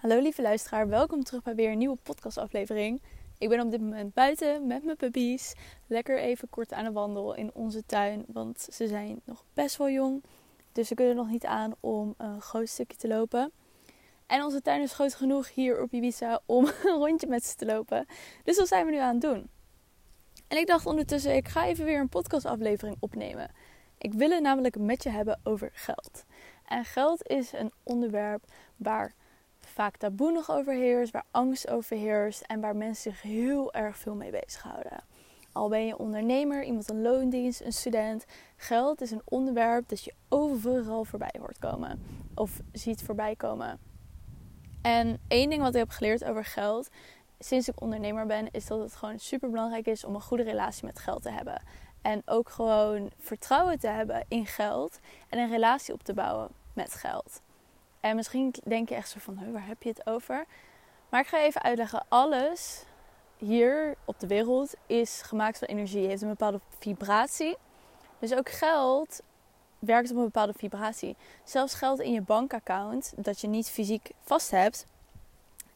Hallo lieve luisteraar, welkom terug bij weer een nieuwe podcastaflevering. Ik ben op dit moment buiten met mijn puppies. Lekker even kort aan de wandel in onze tuin, want ze zijn nog best wel jong. Dus ze kunnen nog niet aan om een groot stukje te lopen. En onze tuin is groot genoeg hier op Ibiza om een rondje met ze te lopen. Dus dat zijn we nu aan het doen. En ik dacht ondertussen, ik ga even weer een podcastaflevering opnemen. Ik wil het namelijk met je hebben over geld. En geld is een onderwerp waar vaak taboe nog overheerst, waar angst overheerst en waar mensen zich heel erg veel mee bezighouden. Al ben je ondernemer, iemand een loondienst, een student, geld is een onderwerp dat je overal voorbij hoort komen of ziet voorbij komen. En één ding wat ik heb geleerd over geld sinds ik ondernemer ben, is dat het gewoon super belangrijk is om een goede relatie met geld te hebben. En ook gewoon vertrouwen te hebben in geld en een relatie op te bouwen met geld. En misschien denk je echt zo van, waar heb je het over? Maar ik ga even uitleggen. Alles hier op de wereld is gemaakt van energie. heeft een bepaalde vibratie. Dus ook geld werkt op een bepaalde vibratie. Zelfs geld in je bankaccount, dat je niet fysiek vast hebt,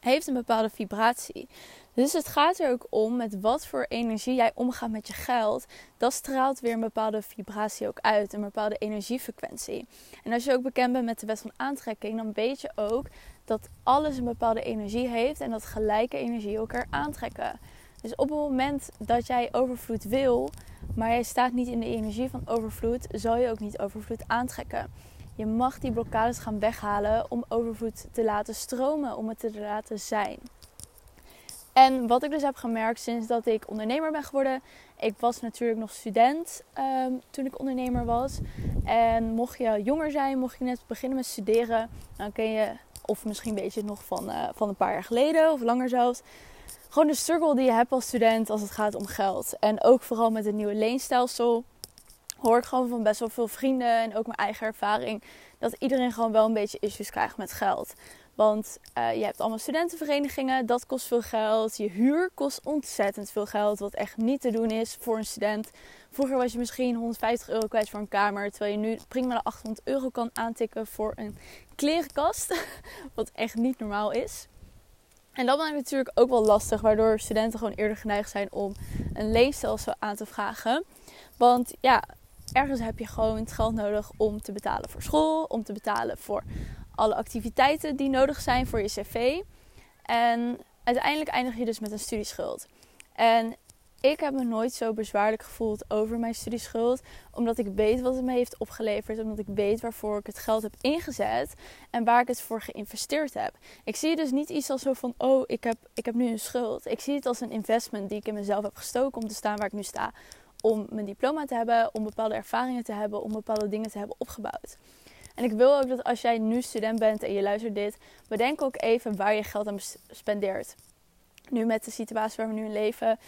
heeft een bepaalde vibratie. Dus het gaat er ook om met wat voor energie jij omgaat met je geld. Dat straalt weer een bepaalde vibratie ook uit, een bepaalde energiefrequentie. En als je ook bekend bent met de wet van aantrekking, dan weet je ook dat alles een bepaalde energie heeft en dat gelijke energie elkaar aantrekken. Dus op het moment dat jij overvloed wil, maar jij staat niet in de energie van overvloed, zal je ook niet overvloed aantrekken. Je mag die blokkades gaan weghalen om overvloed te laten stromen, om het te laten zijn. En wat ik dus heb gemerkt sinds dat ik ondernemer ben geworden. Ik was natuurlijk nog student ehm, toen ik ondernemer was. En mocht je jonger zijn, mocht je net beginnen met studeren, dan ken je, of misschien weet je het nog van, uh, van een paar jaar geleden of langer zelfs. Gewoon de struggle die je hebt als student als het gaat om geld. En ook vooral met het nieuwe leenstelsel hoor ik gewoon van best wel veel vrienden en ook mijn eigen ervaring dat iedereen gewoon wel een beetje issues krijgt met geld. Want uh, je hebt allemaal studentenverenigingen, dat kost veel geld. Je huur kost ontzettend veel geld, wat echt niet te doen is voor een student. Vroeger was je misschien 150 euro kwijt voor een kamer, terwijl je nu prima de 800 euro kan aantikken voor een klerenkast, wat echt niet normaal is. En dat maakt natuurlijk ook wel lastig, waardoor studenten gewoon eerder geneigd zijn om een leenstelsel aan te vragen. Want ja, ergens heb je gewoon het geld nodig om te betalen voor school, om te betalen voor alle activiteiten die nodig zijn voor je cv. En uiteindelijk eindig je dus met een studieschuld. En ik heb me nooit zo bezwaarlijk gevoeld over mijn studieschuld. Omdat ik weet wat het me heeft opgeleverd. Omdat ik weet waarvoor ik het geld heb ingezet. En waar ik het voor geïnvesteerd heb. Ik zie dus niet iets als zo van: oh, ik heb, ik heb nu een schuld. Ik zie het als een investment die ik in mezelf heb gestoken om te staan waar ik nu sta. Om mijn diploma te hebben, om bepaalde ervaringen te hebben, om bepaalde dingen te hebben opgebouwd. En ik wil ook dat als jij nu student bent en je luistert dit, bedenk ook even waar je geld aan spendeert. Nu met de situatie waar we nu in leven,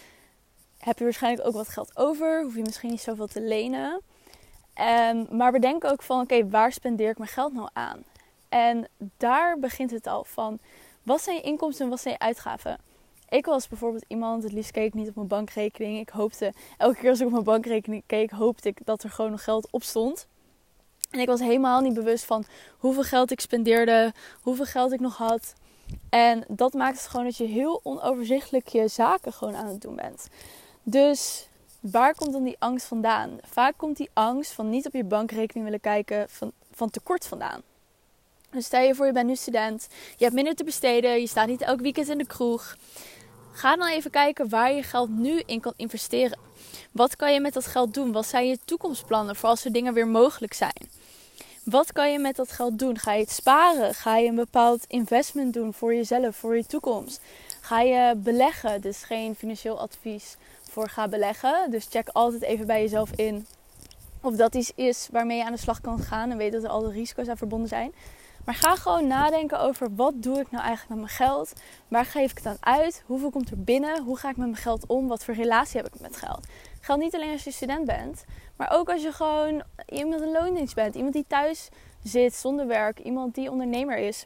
heb je waarschijnlijk ook wat geld over. Hoef je misschien niet zoveel te lenen. Um, maar bedenk ook van, oké, waar spendeer ik mijn geld nou aan? En daar begint het al van, wat zijn je inkomsten en wat zijn je uitgaven? Ik was bijvoorbeeld iemand, het liefst keek ik niet op mijn bankrekening. Ik hoopte, elke keer als ik op mijn bankrekening keek, hoopte ik dat er gewoon nog geld op stond. En ik was helemaal niet bewust van hoeveel geld ik spendeerde, hoeveel geld ik nog had. En dat maakt het gewoon dat je heel onoverzichtelijk je zaken gewoon aan het doen bent. Dus waar komt dan die angst vandaan? Vaak komt die angst van niet op je bankrekening willen kijken van, van tekort vandaan. Dus stel je voor, je bent nu student, je hebt minder te besteden, je staat niet elk weekend in de kroeg. Ga dan even kijken waar je geld nu in kan investeren. Wat kan je met dat geld doen? Wat zijn je toekomstplannen voor als er dingen weer mogelijk zijn? Wat kan je met dat geld doen? Ga je het sparen? Ga je een bepaald investment doen voor jezelf, voor je toekomst? Ga je beleggen? Dus geen financieel advies voor ga beleggen. Dus check altijd even bij jezelf in of dat iets is waarmee je aan de slag kan gaan en weet dat er al de risico's aan verbonden zijn. Maar ga gewoon nadenken over wat doe ik nou eigenlijk met mijn geld? Waar geef ik het aan uit? Hoeveel komt er binnen? Hoe ga ik met mijn geld om? Wat voor relatie heb ik met geld? Geldt niet alleen als je student bent, maar ook als je gewoon iemand een loondienst bent. Iemand die thuis zit zonder werk. Iemand die ondernemer is.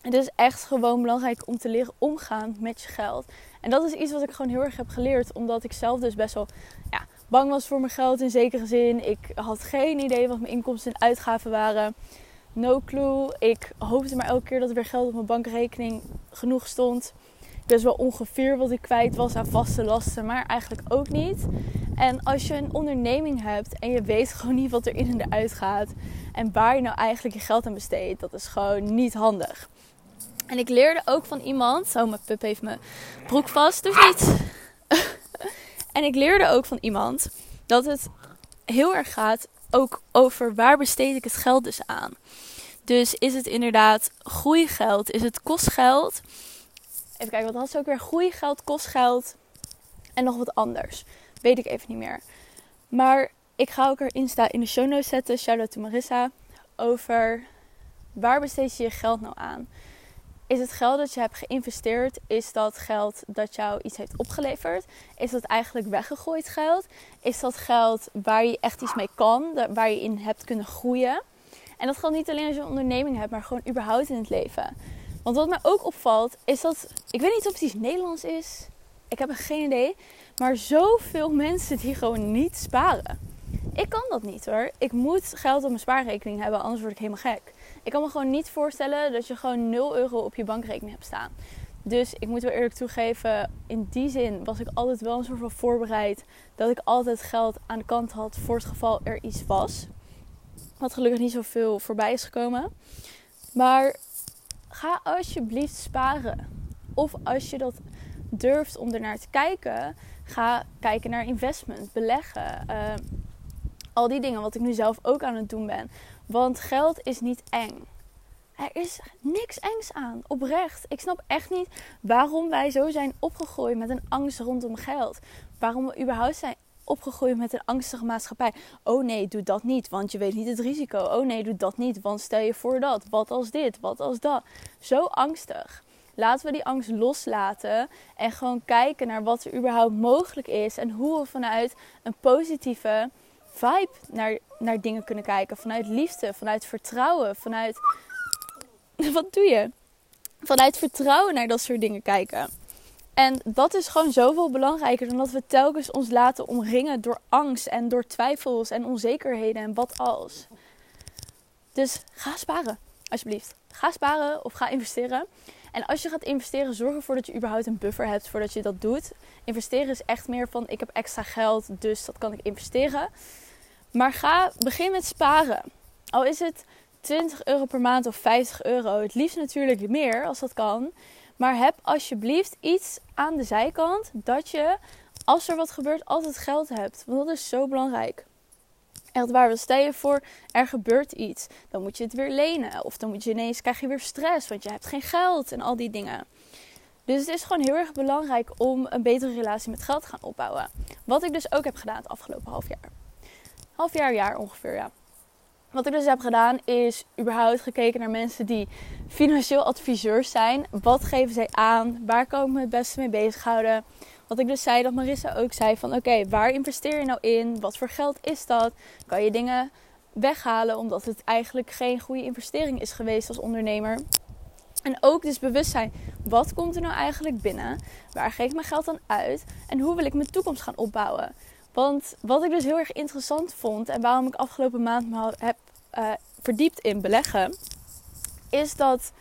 Het is echt gewoon belangrijk om te leren omgaan met je geld. En dat is iets wat ik gewoon heel erg heb geleerd. Omdat ik zelf dus best wel ja, bang was voor mijn geld in zekere zin. Ik had geen idee wat mijn inkomsten en uitgaven waren. No clue. Ik hoopte maar elke keer dat er weer geld op mijn bankrekening genoeg stond. Dus wel ongeveer wat ik kwijt was aan vaste lasten, maar eigenlijk ook niet. En als je een onderneming hebt en je weet gewoon niet wat er in en eruit gaat en waar je nou eigenlijk je geld aan besteedt, dat is gewoon niet handig. En ik leerde ook van iemand, zo mijn pup heeft mijn broek vast, dus niet. en ik leerde ook van iemand dat het heel erg gaat ook over waar besteed ik het geld dus aan. Dus is het inderdaad groeigeld? Is het kostgeld? Even kijken, wat had ze ook weer? Groeigeld, kostgeld en nog wat anders. Weet ik even niet meer. Maar ik ga ook erin staan in de show notes zetten. Shout out to Marissa. Over waar besteed je je geld nou aan? Is het geld dat je hebt geïnvesteerd? Is dat geld dat jou iets heeft opgeleverd? Is dat eigenlijk weggegooid geld? Is dat geld waar je echt iets mee kan? Waar je in hebt kunnen groeien? En dat geldt niet alleen als je een onderneming hebt, maar gewoon überhaupt in het leven. Want wat mij ook opvalt, is dat... Ik weet niet of het iets Nederlands is. Ik heb er geen idee. Maar zoveel mensen die gewoon niet sparen. Ik kan dat niet hoor. Ik moet geld op mijn spaarrekening hebben, anders word ik helemaal gek. Ik kan me gewoon niet voorstellen dat je gewoon 0 euro op je bankrekening hebt staan. Dus ik moet wel eerlijk toegeven, in die zin was ik altijd wel een soort van voorbereid dat ik altijd geld aan de kant had voor het geval er iets was. Wat gelukkig niet zoveel voorbij is gekomen. Maar ga alsjeblieft sparen. Of als je dat durft om ernaar te kijken, ga kijken naar investment, beleggen. Uh, al die dingen wat ik nu zelf ook aan het doen ben. Want geld is niet eng. Er is niks engs aan, oprecht. Ik snap echt niet waarom wij zo zijn opgegroeid met een angst rondom geld. Waarom we überhaupt zijn opgegroeid met een angstige maatschappij. Oh nee, doe dat niet, want je weet niet het risico. Oh nee, doe dat niet, want stel je voor dat. Wat als dit, wat als dat. Zo angstig. Laten we die angst loslaten en gewoon kijken naar wat er überhaupt mogelijk is en hoe we vanuit een positieve vibe naar, naar dingen kunnen kijken. Vanuit liefde, vanuit vertrouwen, vanuit. Wat doe je? Vanuit vertrouwen naar dat soort dingen kijken. En dat is gewoon zoveel belangrijker dan dat we telkens ons laten omringen door angst en door twijfels en onzekerheden en wat als. Dus ga sparen, alsjeblieft. Ga sparen of ga investeren. En als je gaat investeren, zorg ervoor dat je überhaupt een buffer hebt voordat je dat doet. Investeren is echt meer van ik heb extra geld, dus dat kan ik investeren. Maar ga, begin met sparen. Al is het 20 euro per maand of 50 euro. Het liefst natuurlijk meer als dat kan. Maar heb alsjeblieft iets aan de zijkant dat je, als er wat gebeurt, altijd geld hebt. Want dat is zo belangrijk. Echt waar, stel je voor, er gebeurt iets. Dan moet je het weer lenen. Of dan moet je ineens, krijg je weer stress, want je hebt geen geld en al die dingen. Dus het is gewoon heel erg belangrijk om een betere relatie met geld te gaan opbouwen. Wat ik dus ook heb gedaan het afgelopen half jaar half jaar, jaar ongeveer, ja. Wat ik dus heb gedaan is überhaupt gekeken naar mensen die financieel adviseurs zijn. Wat geven zij aan? Waar kan ik me het beste mee bezighouden? Wat ik dus zei, dat Marissa ook zei van oké, waar investeer je nou in? Wat voor geld is dat? Kan je dingen weghalen omdat het eigenlijk geen goede investering is geweest als ondernemer? En ook dus bewust zijn, wat komt er nou eigenlijk binnen? Waar geef ik mijn geld dan uit? En hoe wil ik mijn toekomst gaan opbouwen? Want wat ik dus heel erg interessant vond en waarom ik afgelopen maand me heb uh, verdiept in beleggen, is dat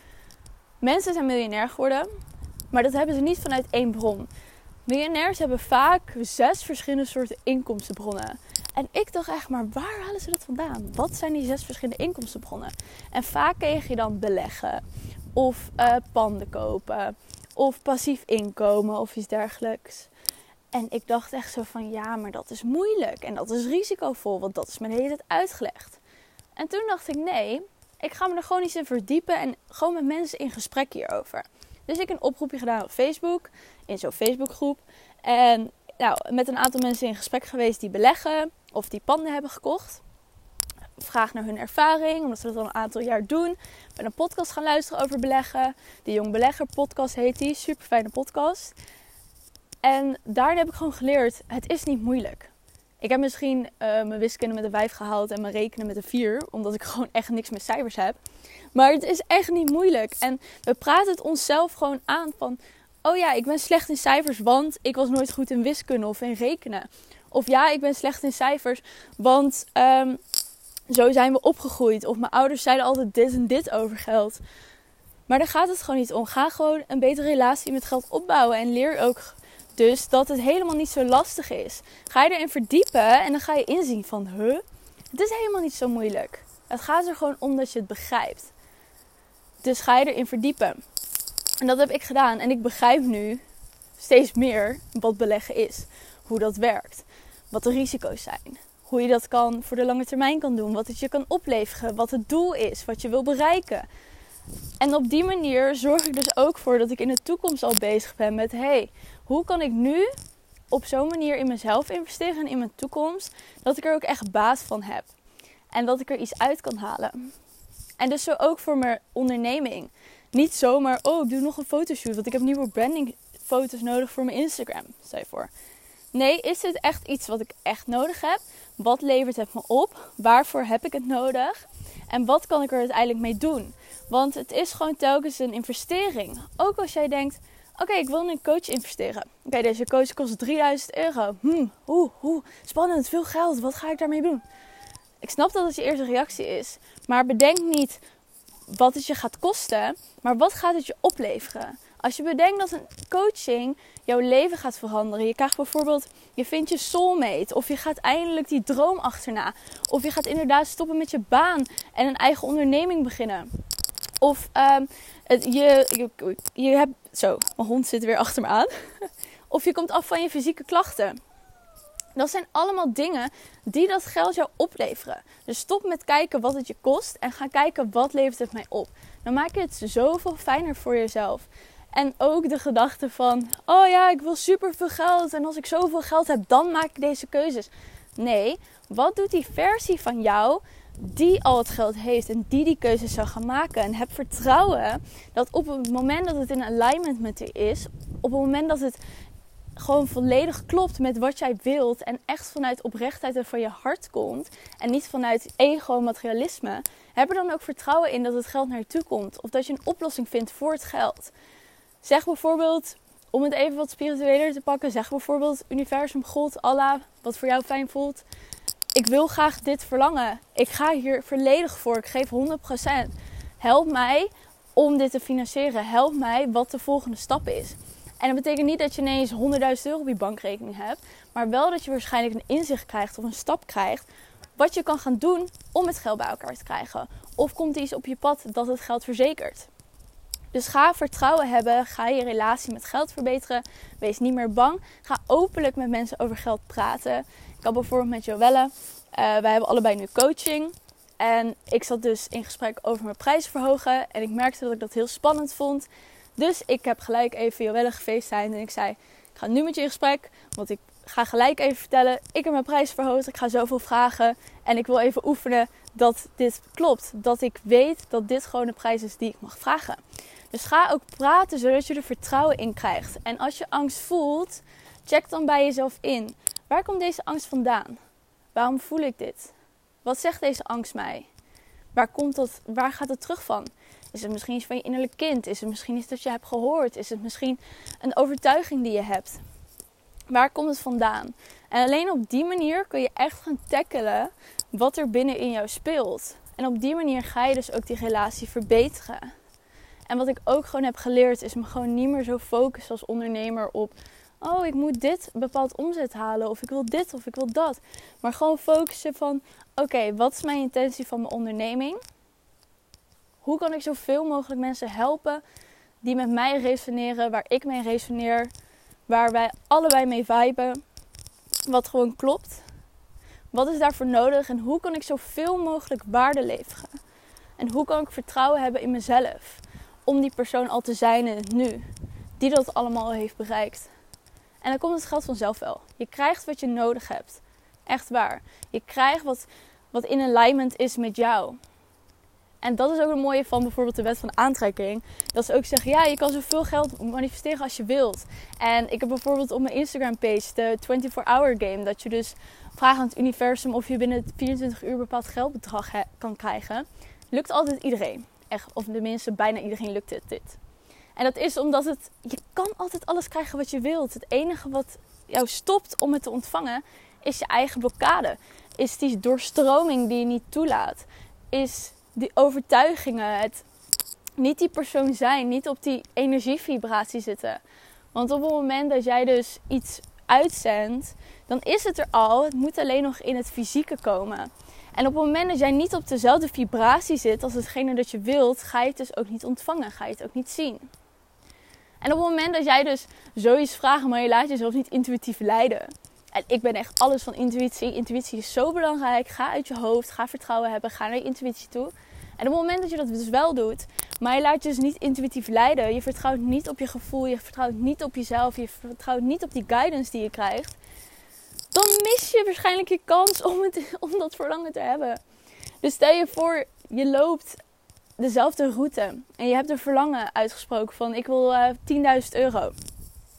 mensen zijn miljonair geworden, maar dat hebben ze niet vanuit één bron. Miljonairs hebben vaak zes verschillende soorten inkomstenbronnen. En ik dacht echt, maar waar halen ze dat vandaan? Wat zijn die zes verschillende inkomstenbronnen? En vaak kreeg je dan beleggen, of uh, panden kopen, of passief inkomen of iets dergelijks. En ik dacht echt zo van ja, maar dat is moeilijk en dat is risicovol, want dat is de hele tijd uitgelegd. En toen dacht ik nee, ik ga me er gewoon eens in verdiepen en gewoon met mensen in gesprek hierover. Dus ik een oproepje gedaan op Facebook, in zo'n Facebookgroep. En nou, met een aantal mensen in gesprek geweest die beleggen of die panden hebben gekocht. Vraag naar hun ervaring, omdat ze dat al een aantal jaar doen. Ben een podcast gaan luisteren over beleggen. De Jong Belegger podcast heet die. Super fijne podcast. En daarin heb ik gewoon geleerd, het is niet moeilijk. Ik heb misschien uh, mijn wiskunde met een 5 gehaald en mijn rekenen met een 4, omdat ik gewoon echt niks met cijfers heb. Maar het is echt niet moeilijk. En we praten het onszelf gewoon aan van, oh ja, ik ben slecht in cijfers, want ik was nooit goed in wiskunde of in rekenen. Of ja, ik ben slecht in cijfers, want um, zo zijn we opgegroeid. Of mijn ouders zeiden altijd dit en dit over geld. Maar daar gaat het gewoon niet om. Ga gewoon een betere relatie met geld opbouwen. En leer ook dus dat het helemaal niet zo lastig is. Ga je erin verdiepen en dan ga je inzien van, het is helemaal niet zo moeilijk. Het gaat er gewoon om dat je het begrijpt. Dus ga je erin verdiepen. En dat heb ik gedaan. En ik begrijp nu steeds meer wat beleggen is. Hoe dat werkt. Wat de risico's zijn. Hoe je dat kan voor de lange termijn kan doen. Wat het je kan opleveren. Wat het doel is. Wat je wil bereiken. En op die manier zorg ik dus ook voor dat ik in de toekomst al bezig ben met: hey, hoe kan ik nu op zo'n manier in mezelf investeren en in mijn toekomst, dat ik er ook echt baat van heb en dat ik er iets uit kan halen. En dus zo ook voor mijn onderneming. Niet zomaar, oh, ik doe nog een fotoshoot, want ik heb nieuwe brandingfoto's nodig voor mijn Instagram. Stel je voor. Nee, is dit echt iets wat ik echt nodig heb? Wat levert het me op? Waarvoor heb ik het nodig? En wat kan ik er uiteindelijk mee doen? Want het is gewoon telkens een investering. Ook als jij denkt, oké, ik wil in een coach investeren. Oké, deze coach kost 3000 euro. Hm, hoe, hoe, spannend, veel geld. Wat ga ik daarmee doen? Ik snap dat het je eerste reactie is. Maar bedenk niet wat het je gaat kosten, maar wat gaat het je opleveren? Als je bedenkt dat een coaching jouw leven gaat veranderen. Je krijgt bijvoorbeeld, je vindt je soulmate. Of je gaat eindelijk die droom achterna. Of je gaat inderdaad stoppen met je baan en een eigen onderneming beginnen. Of je, je, je hebt, zo, mijn hond zit weer achter me aan. of je komt af van je fysieke klachten. Dat zijn allemaal dingen die dat geld jou opleveren. Dus stop met kijken wat het je kost en ga kijken wat levert het mij op. Dan maak je het zoveel fijner voor jezelf. En ook de gedachte van, oh ja, ik wil superveel geld en als ik zoveel geld heb, dan maak ik deze keuzes. Nee, wat doet die versie van jou die al het geld heeft en die die keuzes zou gaan maken? En heb vertrouwen dat op het moment dat het in alignment met je is, op het moment dat het gewoon volledig klopt met wat jij wilt en echt vanuit oprechtheid en van je hart komt en niet vanuit ego materialisme, heb er dan ook vertrouwen in dat het geld naar je toe komt of dat je een oplossing vindt voor het geld. Zeg bijvoorbeeld, om het even wat spiritueler te pakken, zeg bijvoorbeeld universum, God, Allah, wat voor jou fijn voelt. Ik wil graag dit verlangen. Ik ga hier volledig voor. Ik geef 100%. Help mij om dit te financieren. Help mij wat de volgende stap is. En dat betekent niet dat je ineens 100.000 euro op je bankrekening hebt. Maar wel dat je waarschijnlijk een inzicht krijgt of een stap krijgt. Wat je kan gaan doen om het geld bij elkaar te krijgen. Of komt er iets op je pad dat het geld verzekert. Dus ga vertrouwen hebben. Ga je relatie met geld verbeteren. Wees niet meer bang. Ga openlijk met mensen over geld praten. Ik had bijvoorbeeld met Joelle. Uh, wij hebben allebei nu coaching. En ik zat dus in gesprek over mijn prijs verhogen. En ik merkte dat ik dat heel spannend vond. Dus ik heb gelijk even Joelle gefacetimed. En ik zei, ik ga nu met je in gesprek. Want ik ga gelijk even vertellen. Ik heb mijn prijs verhoogd. Ik ga zoveel vragen. En ik wil even oefenen dat dit klopt. Dat ik weet dat dit gewoon de prijs is die ik mag vragen. Dus ga ook praten zodat je er vertrouwen in krijgt. En als je angst voelt, check dan bij jezelf in. Waar komt deze angst vandaan? Waarom voel ik dit? Wat zegt deze angst mij? Waar, komt dat, waar gaat het terug van? Is het misschien iets van je innerlijk kind? Is het misschien iets dat je hebt gehoord? Is het misschien een overtuiging die je hebt? Waar komt het vandaan? En alleen op die manier kun je echt gaan tackelen wat er binnen in jou speelt. En op die manier ga je dus ook die relatie verbeteren. En wat ik ook gewoon heb geleerd is me gewoon niet meer zo focussen als ondernemer op oh, ik moet dit bepaald omzet halen of ik wil dit of ik wil dat. Maar gewoon focussen van oké, wat is mijn intentie van mijn onderneming? Hoe kan ik zoveel mogelijk mensen helpen die met mij resoneren, waar ik mee resoneer, waar wij allebei mee viben, wat gewoon klopt? Wat is daarvoor nodig en hoe kan ik zoveel mogelijk waarde leveren? En hoe kan ik vertrouwen hebben in mezelf? Om die persoon al te zijn in het nu. Die dat allemaal heeft bereikt. En dan komt het geld vanzelf wel. Je krijgt wat je nodig hebt. Echt waar. Je krijgt wat, wat in alignment is met jou. En dat is ook een mooie van bijvoorbeeld de wet van aantrekking. Dat ze ook zeggen, ja, je kan zoveel geld manifesteren als je wilt. En ik heb bijvoorbeeld op mijn Instagram page de 24-hour game. Dat je dus vraagt aan het universum of je binnen 24 uur bepaald geldbedrag kan krijgen. Lukt altijd iedereen. Echt, of tenminste bijna iedereen lukt het dit. En dat is omdat het, je kan altijd alles krijgen wat je wilt. Het enige wat jou stopt om het te ontvangen, is je eigen blokkade. Is die doorstroming die je niet toelaat. Is die overtuigingen, het niet die persoon zijn, niet op die energievibratie zitten. Want op het moment dat jij dus iets uitzendt, dan is het er al. Het moet alleen nog in het fysieke komen. En op het moment dat jij niet op dezelfde vibratie zit als hetgene dat je wilt, ga je het dus ook niet ontvangen, ga je het ook niet zien. En op het moment dat jij dus zoiets vraagt, maar je laat jezelf niet intuïtief leiden. En ik ben echt alles van intuïtie. Intuïtie is zo belangrijk. Ga uit je hoofd, ga vertrouwen hebben, ga naar je intuïtie toe. En op het moment dat je dat dus wel doet, maar je laat je dus niet intuïtief leiden, je vertrouwt niet op je gevoel, je vertrouwt niet op jezelf, je vertrouwt niet op die guidance die je krijgt, dan mis je waarschijnlijk je kans om, het, om dat verlangen te hebben. Dus stel je voor, je loopt dezelfde route en je hebt een verlangen uitgesproken van ik wil uh, eh, 10.000 euro,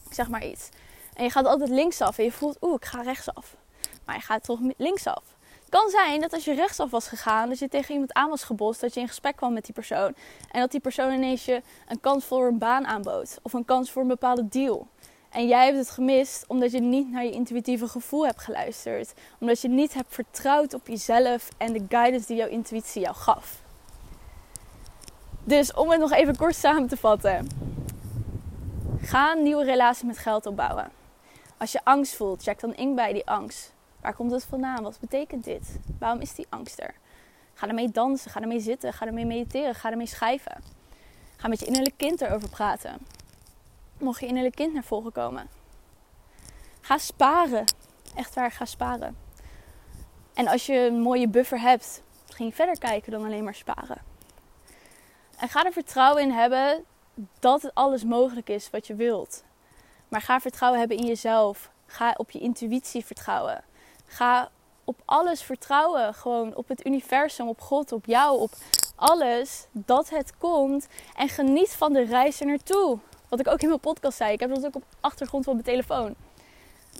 zeg maar iets. En je gaat altijd linksaf en je voelt, oeh, ik ga rechtsaf. Maar je gaat toch linksaf. Het kan zijn dat als je rechtsaf was gegaan, dat je tegen iemand aan was gebost, dat je in gesprek kwam met die persoon. En dat die persoon ineens je een kans voor een baan aanbood. Of een kans voor een bepaalde deal. En jij hebt het gemist omdat je niet naar je intuïtieve gevoel hebt geluisterd. Omdat je niet hebt vertrouwd op jezelf en de guidance die jouw intuïtie jou gaf. Dus om het nog even kort samen te vatten. Ga een nieuwe relatie met geld opbouwen. Als je angst voelt, check dan in bij die angst. Waar komt het vandaan? Wat betekent dit? Waarom is die angst er? Ga ermee dansen, ga ermee zitten, ga ermee mediteren, ga ermee schrijven. Ga met je innerlijke kind erover praten. Mocht je innerlijk kind naar voren komen. Ga sparen. Echt waar, ga sparen. En als je een mooie buffer hebt, ging verder kijken dan alleen maar sparen. En ga er vertrouwen in hebben dat alles mogelijk is wat je wilt. Maar ga vertrouwen hebben in jezelf. Ga op je intuïtie vertrouwen. Ga op alles vertrouwen. Gewoon op het universum, op God, op jou, op alles. Dat het komt. En geniet van de reis er naartoe. Wat ik ook in mijn podcast zei. Ik heb dat ook op achtergrond van mijn telefoon.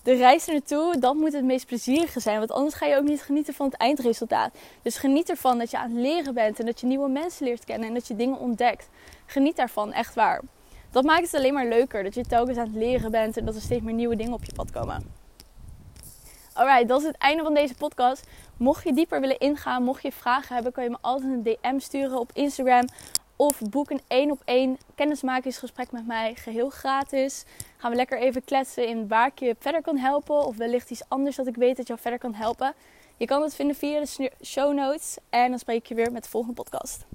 De reis er naartoe, dat moet het meest plezierige zijn. Want anders ga je ook niet genieten van het eindresultaat. Dus geniet ervan dat je aan het leren bent. En dat je nieuwe mensen leert kennen. En dat je dingen ontdekt. Geniet daarvan, echt waar. Dat maakt het alleen maar leuker. Dat je telkens aan het leren bent. En dat er steeds meer nieuwe dingen op je pad komen. Alright, dat is het einde van deze podcast. Mocht je dieper willen ingaan, mocht je vragen hebben, kan je me altijd een DM sturen op Instagram. Of boek een één op één kennismakingsgesprek met mij, geheel gratis. Gaan we lekker even kletsen in waar ik je verder kan helpen. Of wellicht iets anders dat ik weet dat jou verder kan helpen. Je kan het vinden via de show notes. En dan spreek ik je weer met de volgende podcast.